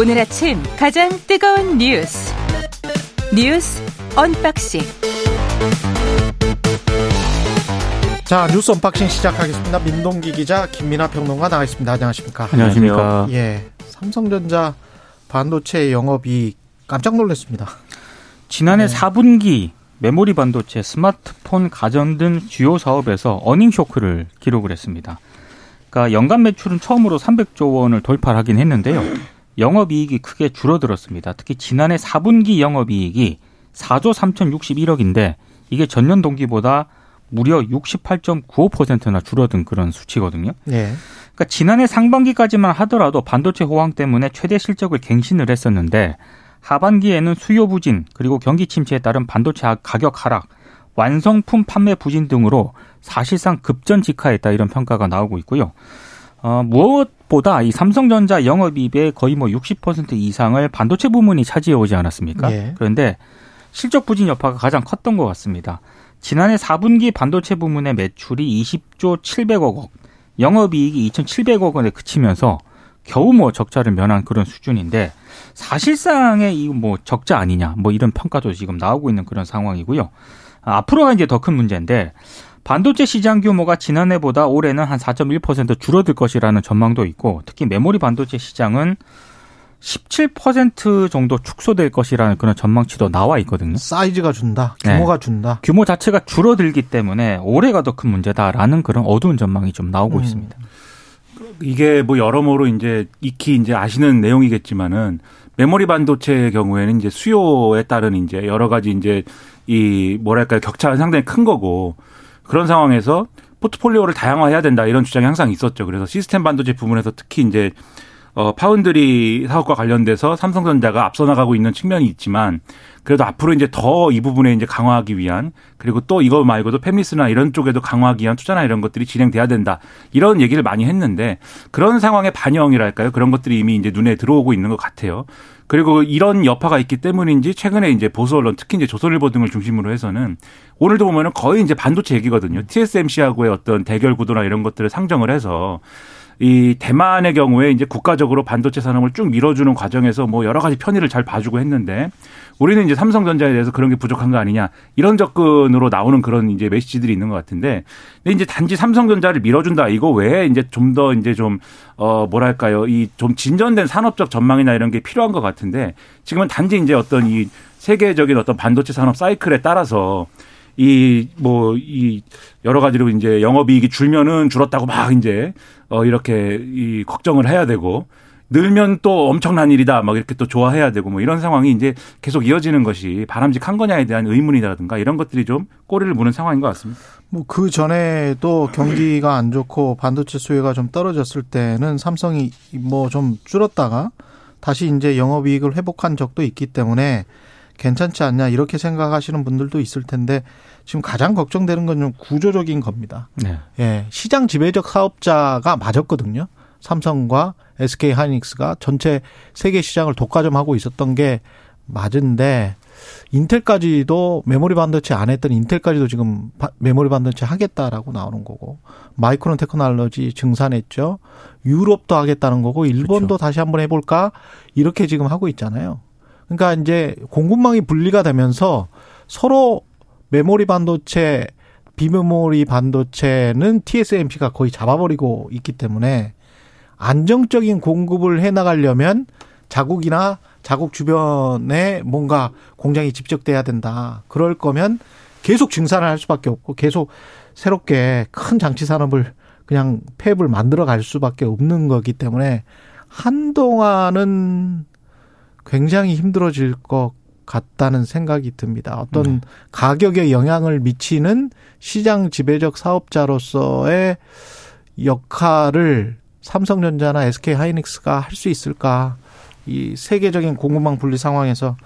오늘 아침 가장 뜨거운 뉴스 뉴스 unboxing 자 뉴스 unboxing 시작하겠습니다. 민동기 기자 김민아 평론가 나와 있습니다. 안녕하십니까? 안녕하십니까? 예, 삼성전자 반도체 영업이 깜짝 놀랐습니다. 지난해 네. 4분기 메모리 반도체, 스마트폰, 가전 등 주요 사업에서 earning shock를 기록을 했습니다. 그러니까 연간 매출은 처음으로 300조 원을 돌파하긴 했는데요. 영업이익이 크게 줄어들었습니다. 특히 지난해 4분기 영업이익이 4조 3,061억인데 이게 전년 동기보다 무려 68.95%나 줄어든 그런 수치거든요. 네. 그러니까 지난해 상반기까지만 하더라도 반도체 호황 때문에 최대 실적을 갱신을 했었는데 하반기에는 수요 부진 그리고 경기 침체에 따른 반도체 가격 하락, 완성품 판매 부진 등으로 사실상 급전 직하했다 이런 평가가 나오고 있고요. 어, 무엇 보다 이 삼성전자 영업이익의 거의 뭐 60% 이상을 반도체 부문이 차지해 오지 않았습니까? 예. 그런데 실적 부진 여파가 가장 컸던 것 같습니다. 지난해 4분기 반도체 부문의 매출이 20조 700억 원, 영업이익이 2,700억 원에 그치면서 겨우 뭐 적자를 면한 그런 수준인데 사실상의 이 뭐 적자 아니냐 뭐 이런 평가도 지금 나오고 있는 그런 상황이고요. 아, 앞으로가 이제 더 큰 문제인데 반도체 시장 규모가 지난해보다 올해는 한 4.1% 줄어들 것이라는 전망도 있고 특히 메모리 반도체 시장은 17% 정도 축소될 것이라는 그런 전망치도 나와 있거든요. 사이즈가 준다. 규모가 네. 준다. 규모 자체가 줄어들기 때문에 올해가 더 큰 문제다라는 그런 어두운 전망이 좀 나오고 음. 있습니다. 이게 뭐 여러모로 이제 익히 이제 아시는 내용이겠지만은 메모리 반도체의 경우에는 이제 수요에 따른 이제 여러 가지 이제 이 뭐랄까요 격차가 상당히 큰 거고 그런 상황에서 포트폴리오를 다양화해야 된다 이런 주장이 항상 있었죠. 그래서 시스템 반도체 부분에서 특히 이제 어 파운드리 사업과 관련돼서 삼성전자가 앞서 나가고 있는 측면이 있지만 그래도 앞으로 이제 더 이 부분에 이제 강화하기 위한 그리고 또 이거 말고도 페미스나 이런 쪽에도 강화하기 위한 투자나 이런 것들이 진행돼야 된다. 이런 얘기를 많이 했는데 그런 상황의 반영이랄까요? 그런 것들이 이미 이제 눈에 들어오고 있는 것 같아요. 그리고 이런 여파가 있기 때문인지 최근에 이제 보수 언론 특히 이제 조선일보 등을 중심으로 해서는 오늘도 보면은 거의 이제 반도체 얘기거든요. TSMC하고의 어떤 대결 구도나 이런 것들을 상정을 해서 이 대만의 경우에 이제 국가적으로 반도체 산업을 쭉 밀어주는 과정에서 뭐 여러 가지 편의를 잘 봐주고 했는데 우리는 이제 삼성전자에 대해서 그런 게 부족한 거 아니냐 이런 접근으로 나오는 그런 이제 메시지들이 있는 것 같은데 근데 이제 단지 삼성전자를 밀어준다 이거 외에 이제 좀 더 이제 좀 어 뭐랄까요? 이 좀 진전된 산업적 전망이나 이런 게 필요한 것 같은데 지금은 단지 이제 어떤 이 세계적인 어떤 반도체 산업 사이클에 따라서 이, 뭐, 이, 여러 가지로 이제 영업이익이 줄면은 줄었다고 막 이제, 어, 이렇게 이 걱정을 해야 되고, 늘면 또 엄청난 일이다. 막 이렇게 또 좋아해야 되고 뭐 이런 상황이 이제 계속 이어지는 것이 바람직한 거냐에 대한 의문이라든가 이런 것들이 좀 꼬리를 무는 상황인 것 같습니다. 뭐 그 전에도 경기가 안 좋고 반도체 수요가 좀 떨어졌을 때는 삼성이 뭐 좀 줄었다가 다시 이제 영업이익을 회복한 적도 있기 때문에 괜찮지 않냐 이렇게 생각하시는 분들도 있을 텐데 지금 가장 걱정되는 건 좀 구조적인 겁니다. 네. 예, 시장 지배적 사업자가 맞았거든요. 삼성과 SK 하이닉스가 전체 세계 시장을 독과점하고 있었던 게 맞은데 인텔까지도 메모리 반도체 안 했던 인텔까지도 지금 메모리 반도체 하겠다라고 나오는 거고 마이크론 테크놀로지 증산했죠. 유럽도 하겠다는 거고 일본도 그렇죠. 다시 한번 해볼까 이렇게 지금 하고 있잖아요. 그러니까 이제 공급망이 분리가 되면서 서로 메모리 반도체 비메모리 반도체는 TSMC가 거의 잡아버리고 있기 때문에 안정적인 공급을 해 나가려면 자국이나 자국 주변에 뭔가 공장이 집적돼야 된다. 그럴 거면 계속 증산을 할 수밖에 없고 계속 새롭게 큰 장치 산업을 그냥 폐업을 만들어 갈 수밖에 없는 거기 때문에 한동안은 굉장히 힘들어질 것 같다는 생각이 듭니다. 어떤 네. 가격에 영향을 미치는 시장 지배적 사업자로서의 역할을 삼성전자나 SK 하이닉스가 할 수 있을까? 이 세계적인 공급망 분리 상황에서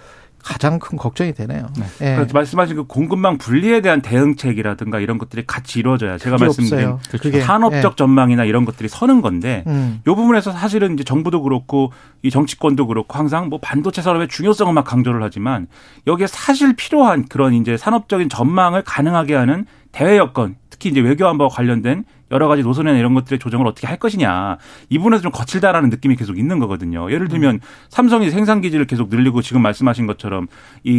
가장 큰 걱정이 되네요. 네. 네. 그렇죠. 말씀하신 그 공급망 분리에 대한 대응책이라든가 이런 것들이 같이 이루어져야 제가 말씀드린 그렇죠. 산업적 네. 전망이나 이런 것들이 서는 건데 음. 이 부분에서 사실은 이제 정부도 그렇고 이 정치권도 그렇고 항상 뭐 반도체 산업의 중요성을 막 강조를 하지만 여기에 사실 필요한 그런 이제 산업적인 전망을 가능하게 하는 대외 여건 특히 이제 외교 안보와 관련된 여러 가지 노선이나 이런 것들의 조정을 어떻게 할 것이냐 이 부분에서 좀 거칠다라는 느낌이 계속 있는 거거든요. 예를 들면 삼성이 생산 기지를 계속 늘리고 지금 말씀하신 것처럼 이,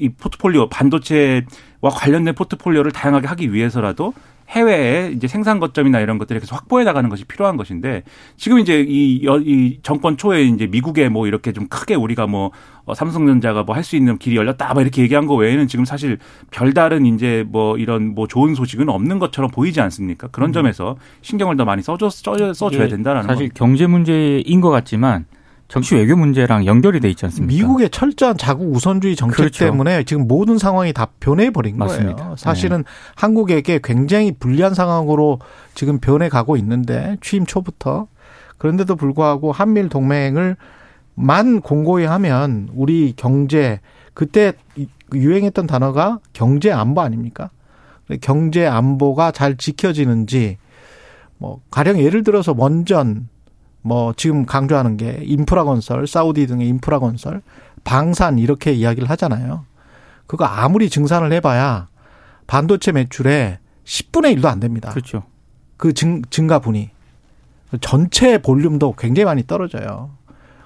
이 포트폴리오 반도체와 관련된 포트폴리오를 다양하게 하기 위해서라도 해외에 이제 생산 거점이나 이런 것들을 계속 확보해 나가는 것이 필요한 것인데 지금 이제 이, 이 정권 초에 이제 미국에 뭐 이렇게 좀 크게 우리가 뭐 어, 삼성전자가 뭐 할 수 있는 길이 열렸다 뭐 이렇게 얘기한 거 외에는 지금 사실 별다른 이제 뭐 이런 뭐 좋은 소식은 없는 것처럼 보이지 않습니까? 그런 음. 점에서 신경을 더 많이 써줘, 써줘야 된다라는 사실 겁니다. 경제 문제인 것 같지만 정치 외교 문제랑 연결이 돼 있지 않습니까? 미국의 철저한 자국 우선주의 정책 그렇죠. 때문에 지금 모든 상황이 다 변해 버린 거예요. 사실은 네. 한국에게 굉장히 불리한 상황으로 지금 변해 가고 있는데 취임 초부터 그런데도 불구하고 한미일 동맹을 만 공고히 하면 우리 경제 그때 유행했던 단어가 경제 안보 아닙니까? 경제 안보가 잘 지켜지는지 뭐 가령 예를 들어서 원전 뭐 지금 강조하는 게 인프라 건설, 사우디 등의 인프라 건설, 방산 이렇게 이야기를 하잖아요. 그거 아무리 증산을 해봐야 반도체 매출의 10분의 1도 안 됩니다. 그렇죠. 그 증, 증가분이. 전체 볼륨도 굉장히 많이 떨어져요.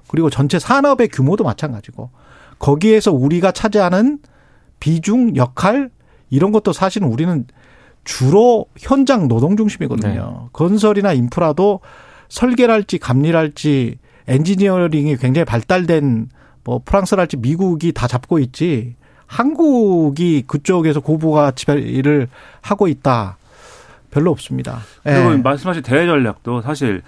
그리고 전체 산업의 규모도 마찬가지고 거기에서 우리가 차지하는 비중, 역할 이런 것도 사실은 우리는 주로 현장 노동 중심이거든요. 네. 건설이나 인프라도 설계랄지 감리랄지 엔지니어링이 굉장히 발달된 뭐 프랑스랄지 미국이 다 잡고 있지 한국이 그쪽에서 고부가 지배를 하고 있다. 별로 없습니다. 그리고 예. 말씀하신 대외 전략도 사실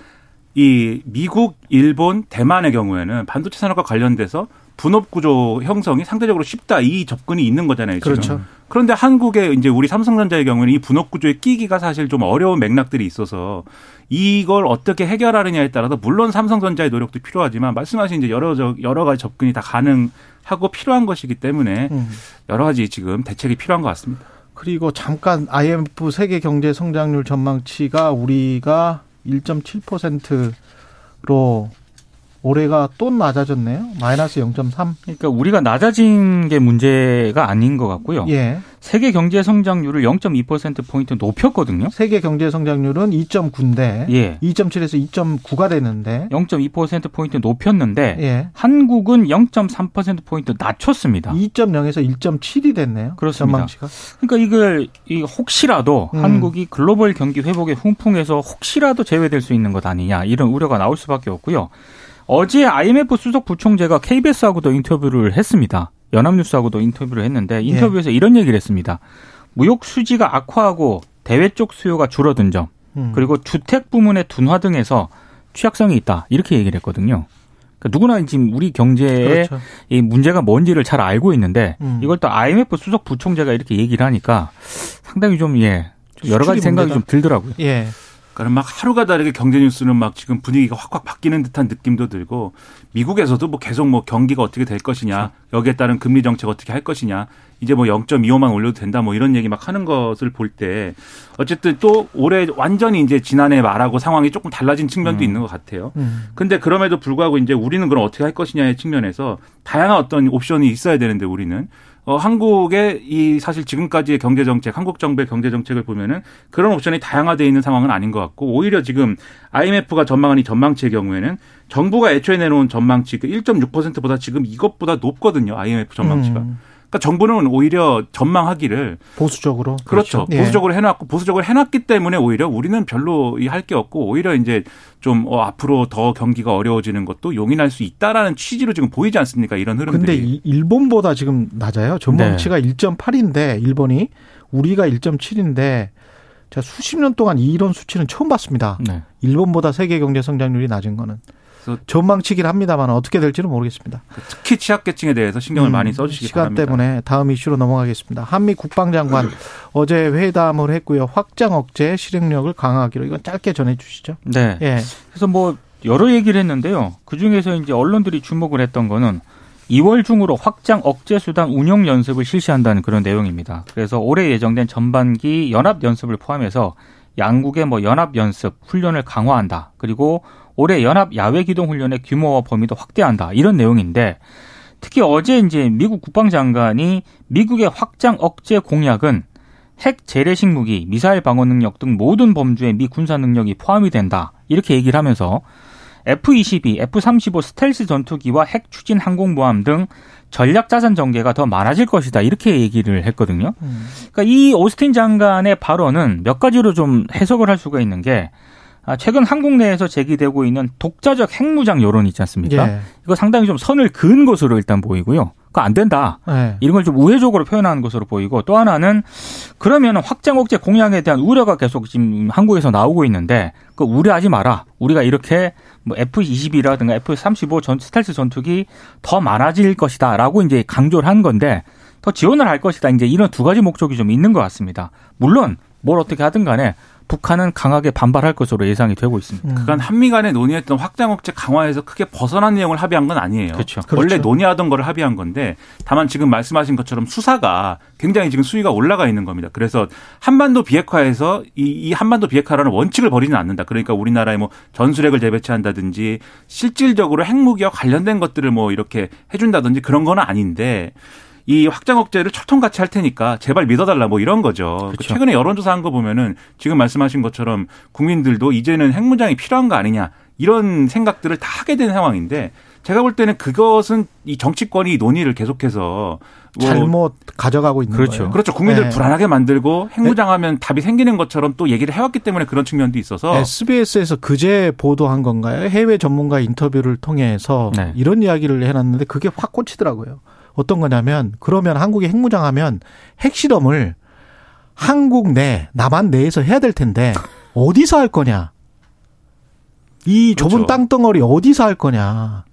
이 미국, 일본, 대만의 경우에는 반도체 산업과 관련돼서 분업 구조 형성이 상대적으로 쉽다 이 접근이 있는 거잖아요. 지금. 그렇죠. 그런데 한국의 이제 우리 삼성전자의 경우에는 이 분업 구조에 끼기가 사실 좀 어려운 맥락들이 있어서 이걸 어떻게 해결하느냐에 따라서 물론 삼성전자의 노력도 필요하지만 말씀하신 이제 여러 여러 가지 접근이 다 가능하고 필요한 것이기 때문에 음. 여러 가지 지금 대책이 필요한 것 같습니다. 그리고 잠깐 IMF 세계 경제 성장률 전망치가 우리가 1.7%로 올해가 또 낮아졌네요. 마이너스 0.3. 그러니까 우리가 낮아진 게 문제가 아닌 것 같고요. 예. 세계 경제 성장률을 0.2% 포인트 높였거든요. 세계 경제 성장률은 2.9인데 예. 2.7에서 2.9가 됐는데 0.2% 포인트 높였는데 예. 한국은 0.3% 포인트 낮췄습니다. 2.0에서 1.7이 됐네요. 그렇습니다. 전망치가. 그러니까 이걸 이 혹시라도 음. 한국이 글로벌 경기 회복의 훈풍에서 혹시라도 제외될 수 있는 것 아니냐 이런 우려가 나올 수밖에 없고요. 어제 IMF 수석 부총재가 KBS하고도 인터뷰를 했습니다. 연합뉴스하고도 인터뷰를 했는데 인터뷰에서 예. 이런 얘기를 했습니다. 무역 수지가 악화하고 대외 쪽 수요가 줄어든 점, 음. 그리고 주택 부문의 둔화 등에서 취약성이 있다 이렇게 얘기를 했거든요. 그러니까 누구나 지금 우리 경제의 그렇죠. 이 문제가 뭔지를 잘 알고 있는데 음. 이걸 또 IMF 수석 부총재가 이렇게 얘기를 하니까 상당히 좀 예. 좀 여러 가지 생각이 문제다. 좀 들더라고요. 예. 그러니까 막 하루가 다르게 경제 뉴스는 막 지금 분위기가 확확 바뀌는 듯한 느낌도 들고 미국에서도 뭐 계속 뭐 경기가 어떻게 될 것이냐 그렇죠. 여기에 따른 금리 정책 어떻게 할 것이냐 이제 뭐 0.25만 올려도 된다 뭐 이런 얘기 막 하는 것을 볼 때 어쨌든 또 올해 완전히 이제 지난해 말하고 상황이 조금 달라진 측면도 음. 있는 것 같아요. 음. 근데 그럼에도 불구하고 이제 우리는 그럼 어떻게 할 것이냐의 측면에서 다양한 어떤 옵션이 있어야 되는데 우리는 어, 한국의 이 사실 지금까지의 경제 정책, 한국 정부의 경제 정책을 보면은 그런 옵션이 다양화되어 있는 상황은 아닌 것 같고 오히려 지금 IMF가 전망한 이 전망치의 경우에는 정부가 애초에 내놓은 전망치 그 1.6%보다 지금 이것보다 높거든요. IMF 전망치가. 음. 그러니까 정부는 오히려 전망하기를 보수적으로 그렇죠. 그렇죠. 보수적으로 해놨고 보수적으로 해놨기 때문에 오히려 우리는 별로 할 게 없고 오히려 이제 좀 어, 앞으로 더 경기가 어려워지는 것도 용인할 수 있다라는 취지로 지금 보이지 않습니까? 이런 흐름들이. 근데 일본보다 지금 낮아요. 전망치가 네. 1.8인데 일본이 우리가 1.7인데 제가 수십 년 동안 이런 수치는 처음 봤습니다. 네. 일본보다 세계 경제 성장률이 낮은 거는. 전망치긴 합니다만 어떻게 될지는 모르겠습니다. 특히 취약계층에 대해서 신경을 음, 많이 써주시기 시간 바랍니다. 때문에 다음 이슈로 넘어가겠습니다. 한미 국방장관 어제 회담을 했고요. 확장 억제 실행력을 강화하기로 이건 짧게 전해주시죠. 네. 예. 그래서 뭐 여러 얘기를 했는데요. 그 중에서 이제 언론들이 주목을 했던 거는 2월 중으로 확장 억제 수단 운용 연습을 실시한다는 그런 내용입니다. 그래서 올해 예정된 전반기 연합 연습을 포함해서 양국의 뭐 연합 연습 훈련을 강화한다. 그리고 올해 연합 야외 기동 훈련의 규모와 범위도 확대한다. 이런 내용인데 특히 어제 이제 미국 국방장관이 미국의 확장 억제 공약은 핵 재래식 무기, 미사일 방어 능력 등 모든 범주에 미 군사 능력이 포함이 된다. 이렇게 얘기를 하면서 F-22, F-35 스텔스 전투기와 핵 추진 항공모함 등 전략 자산 전개가 더 많아질 것이다. 이렇게 얘기를 했거든요. 그러니까 이 오스틴 장관의 발언은 몇 가지로 좀 해석을 할 수가 있는 게 아, 최근 한국 내에서 제기되고 있는 독자적 핵무장 여론 있지 않습니까? 예. 이거 상당히 좀 선을 그은 것으로 일단 보이고요. 그거 안 된다. 예. 이런 걸 좀 우회적으로 표현하는 것으로 보이고 또 하나는 그러면 확장 억제 공약에 대한 우려가 계속 지금 한국에서 나오고 있는데 그 우려하지 마라. 우리가 이렇게 뭐 F-22라든가 F-35 전 스텔스 전투기 더 많아질 것이다라고 이제 강조를 한 건데 더 지원을 할 것이다. 이제 이런 두 가지 목적이 좀 있는 것 같습니다. 물론 뭘 어떻게 하든 간에 북한은 강하게 반발할 것으로 예상이 되고 있습니다. 음. 그간 한미 간에 논의했던 확장 억제 강화에서 크게 벗어난 내용을 합의한 건 아니에요. 그렇죠. 원래 그렇죠. 논의하던 거를 합의한 건데 다만 지금 말씀하신 것처럼 수사가 굉장히 지금 수위가 올라가 있는 겁니다. 그래서 한반도 비핵화에서 이, 이 한반도 비핵화라는 원칙을 버리지는 않는다. 그러니까 우리나라에 뭐 전술핵을 재배치한다든지 실질적으로 핵무기와 관련된 것들을 뭐 이렇게 해준다든지 그런 건 아닌데 이 확장 억제를 철통같이 할 테니까 제발 믿어달라 뭐 이런 거죠. 그렇죠. 최근에 여론조사 한 거 보면은 지금 말씀하신 것처럼 국민들도 이제는 핵무장이 필요한 거 아니냐 이런 생각들을 다 하게 된 상황인데 제가 볼 때는 그것은 이 정치권이 논의를 계속해서 뭐 잘못 가져가고 있는 그렇죠. 거예요. 그렇죠. 국민들 네. 불안하게 만들고 핵무장하면 답이 생기는 것처럼 또 얘기를 해왔기 때문에 그런 측면도 있어서 SBS에서 그제 보도한 건가요? 해외 전문가 인터뷰를 통해서 네. 이런 이야기를 해놨는데 그게 확 꽂히더라고요. 어떤 거냐면 그러면 한국이 핵무장 하면 핵실험을 한국 내 남한 내에서 해야 될 텐데 어디서 할 거냐? 이 좁은 그렇죠. 땅덩어리 어디서 할 거냐?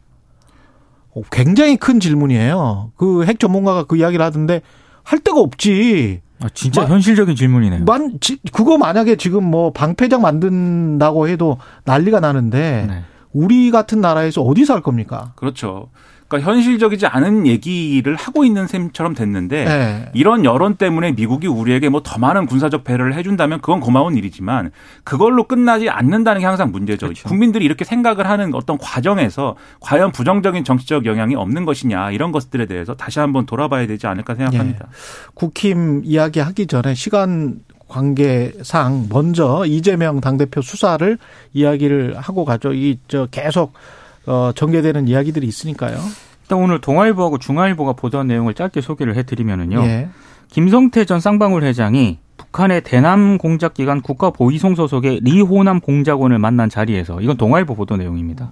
어, 굉장히 큰 질문이에요. 그 핵 전문가가 그 이야기를 하던데 할 데가 없지. 아, 진짜 마- 현실적인 질문이네요. 만 지- 그거 만약에 지금 뭐 방패장 만든다고 해도 난리가 나는데 네. 우리 같은 나라에서 어디서 할 겁니까? 그렇죠. 그러니까 현실적이지 않은 얘기를 하고 있는 셈처럼 됐는데 네. 이런 여론 때문에 미국이 우리에게 뭐 더 많은 군사적 배려를 해준다면 그건 고마운 일이지만 그걸로 끝나지 않는다는 게 항상 문제죠. 그렇죠. 국민들이 이렇게 생각을 하는 어떤 과정에서 과연 부정적인 정치적 영향이 없는 것이냐 이런 것들에 대해서 다시 한번 돌아봐야 되지 않을까 생각합니다. 국힘 이야기하기 전에 시간 관계상 먼저 이재명 당대표 수사를 이야기를 하고 가죠. 이 저 계속 어 전개되는 이야기들이 있으니까요. 일단 오늘 동아일보하고 중앙일보가 보도한 내용을 짧게 소개를 해드리면은요. 예. 김성태 전 쌍방울 회장이 북한의 대남 공작 기관 국가보위송 소속의 리호남 공작원을 만난 자리에서 이건 동아일보 보도 내용입니다.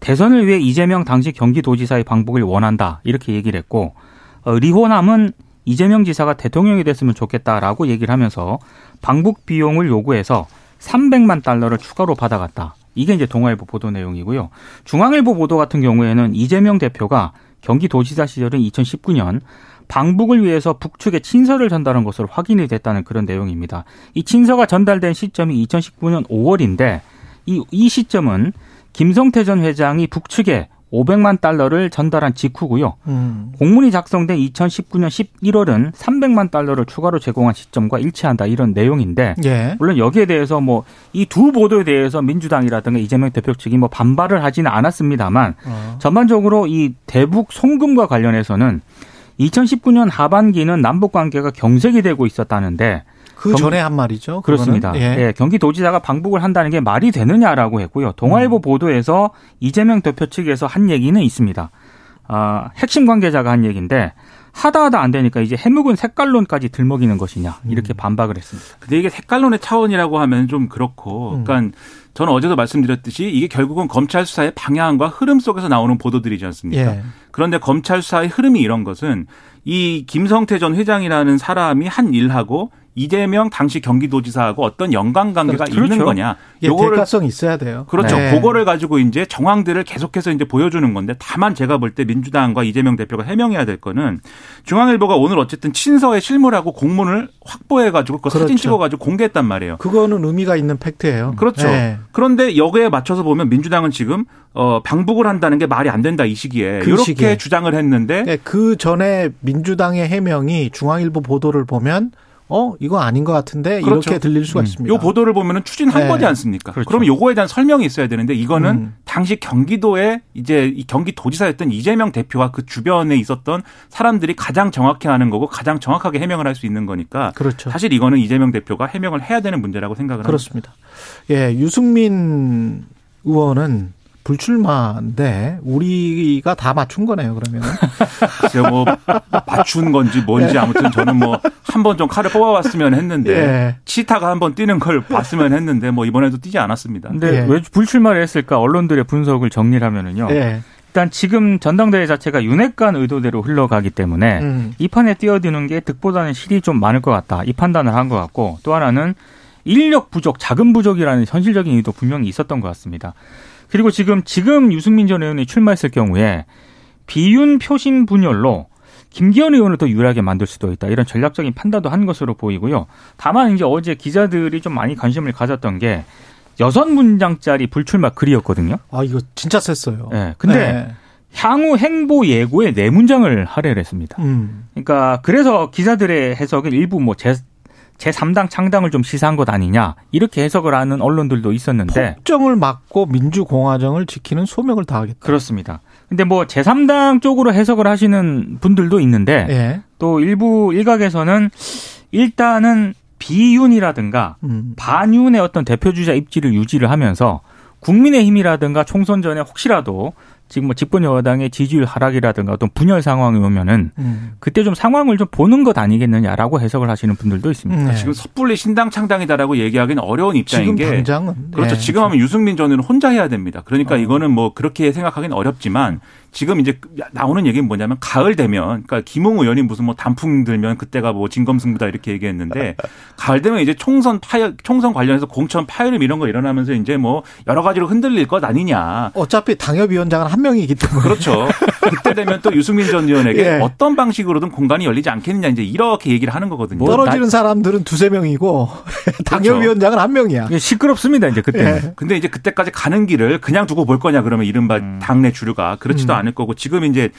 대선을 위해 이재명 당시 경기도지사의 방북을 원한다 이렇게 얘기를 했고 어, 리호남은 이재명 지사가 대통령이 됐으면 좋겠다라고 얘기를 하면서 방북 비용을 요구해서 300만 달러를 추가로 받아갔다. 이게 이제 동아일보 보도 내용이고요. 중앙일보 보도 같은 경우에는 이재명 대표가 경기도지사 시절인 2019년 방북을 위해서 북측에 친서를 전달한 것으로 확인이 됐다는 그런 내용입니다. 이 친서가 전달된 시점이 2019년 5월인데 이, 이 시점은 김성태 전 회장이 북측에 500만 달러를 전달한 직후고요. 음. 공문이 작성된 2019년 11월은 300만 달러를 추가로 제공한 시점과 일치한다 이런 내용인데 예. 물론 여기에 대해서 뭐 이 두 보도에 대해서 민주당이라든가 이재명 대표 측이 뭐 반발을 하지는 않았습니다만 어. 전반적으로 이 대북 송금과 관련해서는 2019년 하반기는 남북 관계가 경색이 되고 있었다는데 그 경- 전에 한 말이죠. 그거는. 그렇습니다. 예. 예, 경기도지사가 방북을 한다는 게 말이 되느냐라고 했고요. 동아일보 보도에서 이재명 대표 측에서 한 얘기는 있습니다. 아, 핵심 관계자가 한 얘기인데 하다 하다 안 되니까 이제 해묵은 색깔론까지 들먹이는 것이냐 이렇게 반박을 했습니다. 근데 이게 색깔론의 차원이라고 하면 좀 그렇고, 음. 그러니까 저는 어제도 말씀드렸듯이 이게 결국은 검찰 수사의 방향과 흐름 속에서 나오는 보도들이지 않습니까? 예. 그런데 검찰 수사의 흐름이 이런 것은 이 김성태 전 회장이라는 사람이 한 일하고 이재명 당시 경기도지사하고 어떤 연관관계가 그렇죠. 있는 거냐? 예, 요거를 대가성이 있어야 돼요. 그렇죠. 네. 그거를 가지고 이제 정황들을 계속해서 이제 보여주는 건데 다만 제가 볼 때 민주당과 이재명 대표가 해명해야 될 거는 중앙일보가 오늘 어쨌든 친서에 실물하고 공문을 확보해 가지고 그 사진 그렇죠. 찍어 가지고 공개했단 말이에요. 그거는 의미가 있는 팩트예요. 그렇죠. 예. 그런데 여기에 맞춰서 보면 민주당은 지금 어 방북을 한다는 게 말이 안 된다 이 시기에 그 이렇게 시기에. 주장을 했는데 예, 그 전에 민주당의 해명이 중앙일보 보도를 보면 어 이거 아닌 것 같은데 그렇죠. 이렇게 들릴 수가 음. 있습니다. 요 보도를 보면은 추진한 네. 거지 않습니까? 그렇죠. 그러면 요거에 대한 설명이 있어야 되는데 이거는 음. 당시 경기도에 이제 이 경기도지사였던 이재명 대표와 그 주변에 있었던 사람들이 가장 정확히 아는 거고 가장 정확하게 해명을 할 수 있는 거니까 그렇죠. 사실 이거는 이재명 대표가 해명을 해야 되는 문제라고 생각을 합니다. 그렇습니다. 예, 유승민 의원은 불출마인데 우리가 다 맞춘 거네요. 그러면 제가 뭐 맞춘 건지 뭔지 아무튼 저는 뭐 한 번 좀 칼을 뽑아봤으면 했는데 예. 치타가 한 번 뛰는 걸 봤으면 했는데 뭐 이번에도 뛰지 않았습니다. 근데 예. 왜 불출마를 했을까? 언론들의 분석을 정리를 하면은요. 예, 일단 지금 전당대회 자체가 윤핵관 의도대로 흘러가기 때문에 음, 이 판에 뛰어드는 게 득보다는 실이 좀 많을 것 같다. 이 판단을 한 것 같고 또 하나는 인력 부족, 자금 부족이라는 현실적인 의도 분명히 있었던 것 같습니다. 그리고 지금 지금 유승민 전 의원이 출마했을 경우에 비윤 표심 분열로 김기현 의원을 더 유리하게 만들 수도 있다. 이런 전략적인 판단도 한 것으로 보이고요. 다만 이제 어제 기자들이 좀 많이 관심을 가졌던 게 여섯 문장짜리 불출마 글이었거든요. 아 이거 진짜 셌어요. 예. 근데 네. 향후 행보 예고에 네 문장을 할애를 했습니다. 음, 그러니까 그래서 기자들의 해석은 일부 뭐 제, 제3당 창당을 좀 시사한 것 아니냐 이렇게 해석을 하는 언론들도 있었는데 폭정을 막고 민주공화정을 지키는 소명을 다하겠다. 그렇습니다. 근데 뭐 제3당 쪽으로 해석을 하시는 분들도 있는데 예, 또 일부 일각에서는 일단은 비윤이라든가 음, 반윤의 어떤 대표주자 입지를 유지를 하면서 국민의힘이라든가 총선 전에 혹시라도 지금 뭐 집권 여당의 지지율 하락이라든가 어떤 분열 상황이 오면은 음, 그때 좀 상황을 좀 보는 것 아니겠느냐라고 해석을 하시는 분들도 있습니다. 음, 네. 지금 섣불리 신당 창당이다라고 얘기하기는 어려운 입장인 게 당장은 그렇죠. 예, 지금 하면 유승민 전 의원은 혼자 해야 됩니다. 그러니까 어. 이거는 뭐 그렇게 생각하기는 어렵지만 지금 이제 나오는 얘기는 뭐냐면 가을 되면 그러니까 김웅 의원이 무슨 뭐 단풍 들면 그때가 뭐 진검승부다 이렇게 얘기했는데 가을 되면 이제 총선 파열 총선 관련해서 공천 파열음 이런 거 일어나면서 이제 뭐 여러 가지로 흔들릴 것 아니냐. 어차피 당협위원장은 한 명이기 때문에 그렇죠. 그때 되면 또 유승민 전 의원에게 예. 어떤 방식으로든 공간이 열리지 않겠느냐 이제 이렇게 얘기를 하는 거거든요. 뭐 떨어지는 사람들은 두세 명이고 당협위원장은 한 명이야. 시끄럽습니다, 이제 그때는. 예. 근데 이제 그때까지 가는 길을 그냥 두고 볼 거냐 그러면 이른바 음. 당내 주류가 그렇지도 음. 않을 거고 지금 이제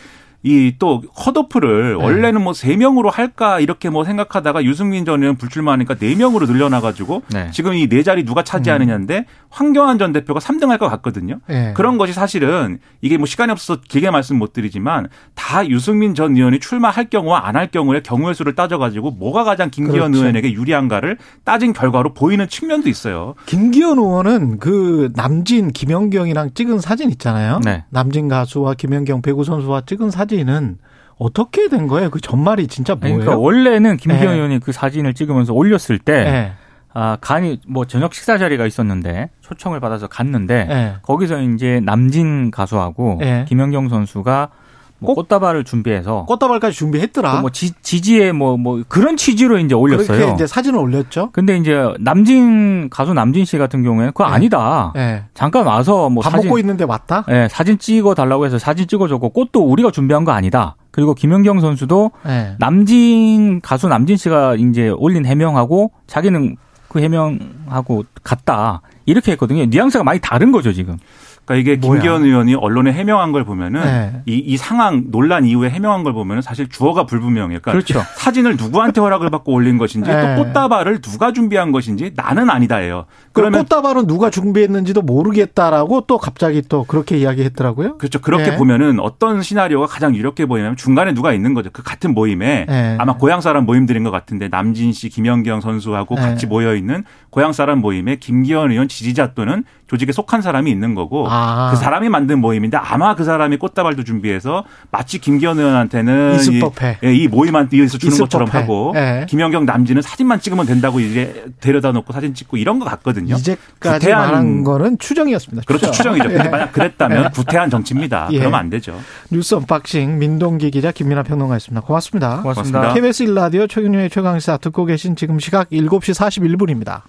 이 또 컷오프를 네. 원래는 뭐 세 명으로 할까 이렇게 뭐 생각하다가 유승민 전 의원 불출마하니까 네 명으로 늘려놔가지고 네. 지금 이 네 자리 누가 차지하느냐인데 황교안 전 대표가 3등 할 것 같거든요. 예. 그런 것이 사실은 이게 뭐 시간이 없어서 길게 말씀 못 드리지만 다 유승민 전 의원이 출마할 경우와 안 할 경우의 경우의 수를 따져가지고 뭐가 가장 김기현 그렇죠. 의원에게 유리한가를 따진 결과로 보이는 측면도 있어요. 김기현 의원은 그 남진 김연경이랑 찍은 사진 있잖아요. 네. 남진 가수와 김연경 배구 선수와 찍은 사진 은 어떻게 된 거예요? 그 전말이 진짜 아니, 뭐예요? 그러니까 원래는 김기현 예. 의원이 그 사진을 찍으면서 올렸을 때, 예. 아, 간이 뭐 저녁 식사 자리가 있었는데 초청을 받아서 갔는데 예. 거기서 이제 남진 가수하고 예. 김연경 선수가 뭐 꼭- 꽃다발을 준비해서 꽃다발까지 준비했더라. 또뭐 지, 지지에 뭐, 뭐 그런 취지로 이제 올렸어요. 그렇게 이제 사진을 올렸죠. 근데 이제 남진 가수 남진 씨 같은 경우에는 그거 예. 아니다. 예. 잠깐 와서 뭐밥 사진 먹고 있는데 왔다. 예, 사진 찍어 달라고 해서 사진 찍어줬고 꽃도 우리가 준비한 거 아니다. 그리고 김연경 선수도 예. 남진 가수 남진 씨가 이제 올린 해명하고 자기는 그 해명하고 같다. 이렇게 했거든요. 뉘앙스가 많이 다른 거죠, 지금. 그러니까 이게 뭐야? 김기현 의원이 언론에 해명한 걸 보면은 네. 이, 이 상황 논란 이후에 해명한 걸 보면은 사실 주어가 불분명해요. 그러니까 그렇죠. 사진을 누구한테 허락을 받고 올린 것인지 네. 또 꽃다발을 누가 준비한 것인지 나는 아니다예요. 그러면 꽃다발은 누가 준비했는지도 모르겠다라고 또 갑자기 또 그렇게 이야기했더라고요. 그렇죠. 그렇게 네. 보면은 어떤 시나리오가 가장 유력해 보이냐면 중간에 누가 있는 거죠. 그 같은 모임에 네. 아마 고향 사람 모임들인 것 같은데 남진 씨, 김연경 선수하고 네. 같이 모여 있는 고향 사람 모임에 김기현 의원 지지자 또는 조직에 속한 사람이 있는 거고 아. 그 사람이 만든 모임인데 아마 그 사람이 꽃다발도 준비해서 마치 김기현 의원한테는 있을 이. 예, 이 모임한테 의해서 주는 것처럼. 하고 예. 김연경 남진은 사진만 찍으면 된다고 이제 데려다 놓고 사진 찍고 이런 것 같거든요. 이제까지 구태한- 말한 거는 추정이었습니다. 그렇죠. 추정. 추정이죠. 근데 예. 만약 그랬다면 구태한 정치입니다. 예. 그러면 안 되죠. 뉴스 unboxing 민동기 기자 김민아 평론가였습니다. 고맙습니다. 고맙습니다. 고맙습니다. KBS 일라디오 최경영의 최강시사 듣고 계신 지금 시각 7시 41분입니다.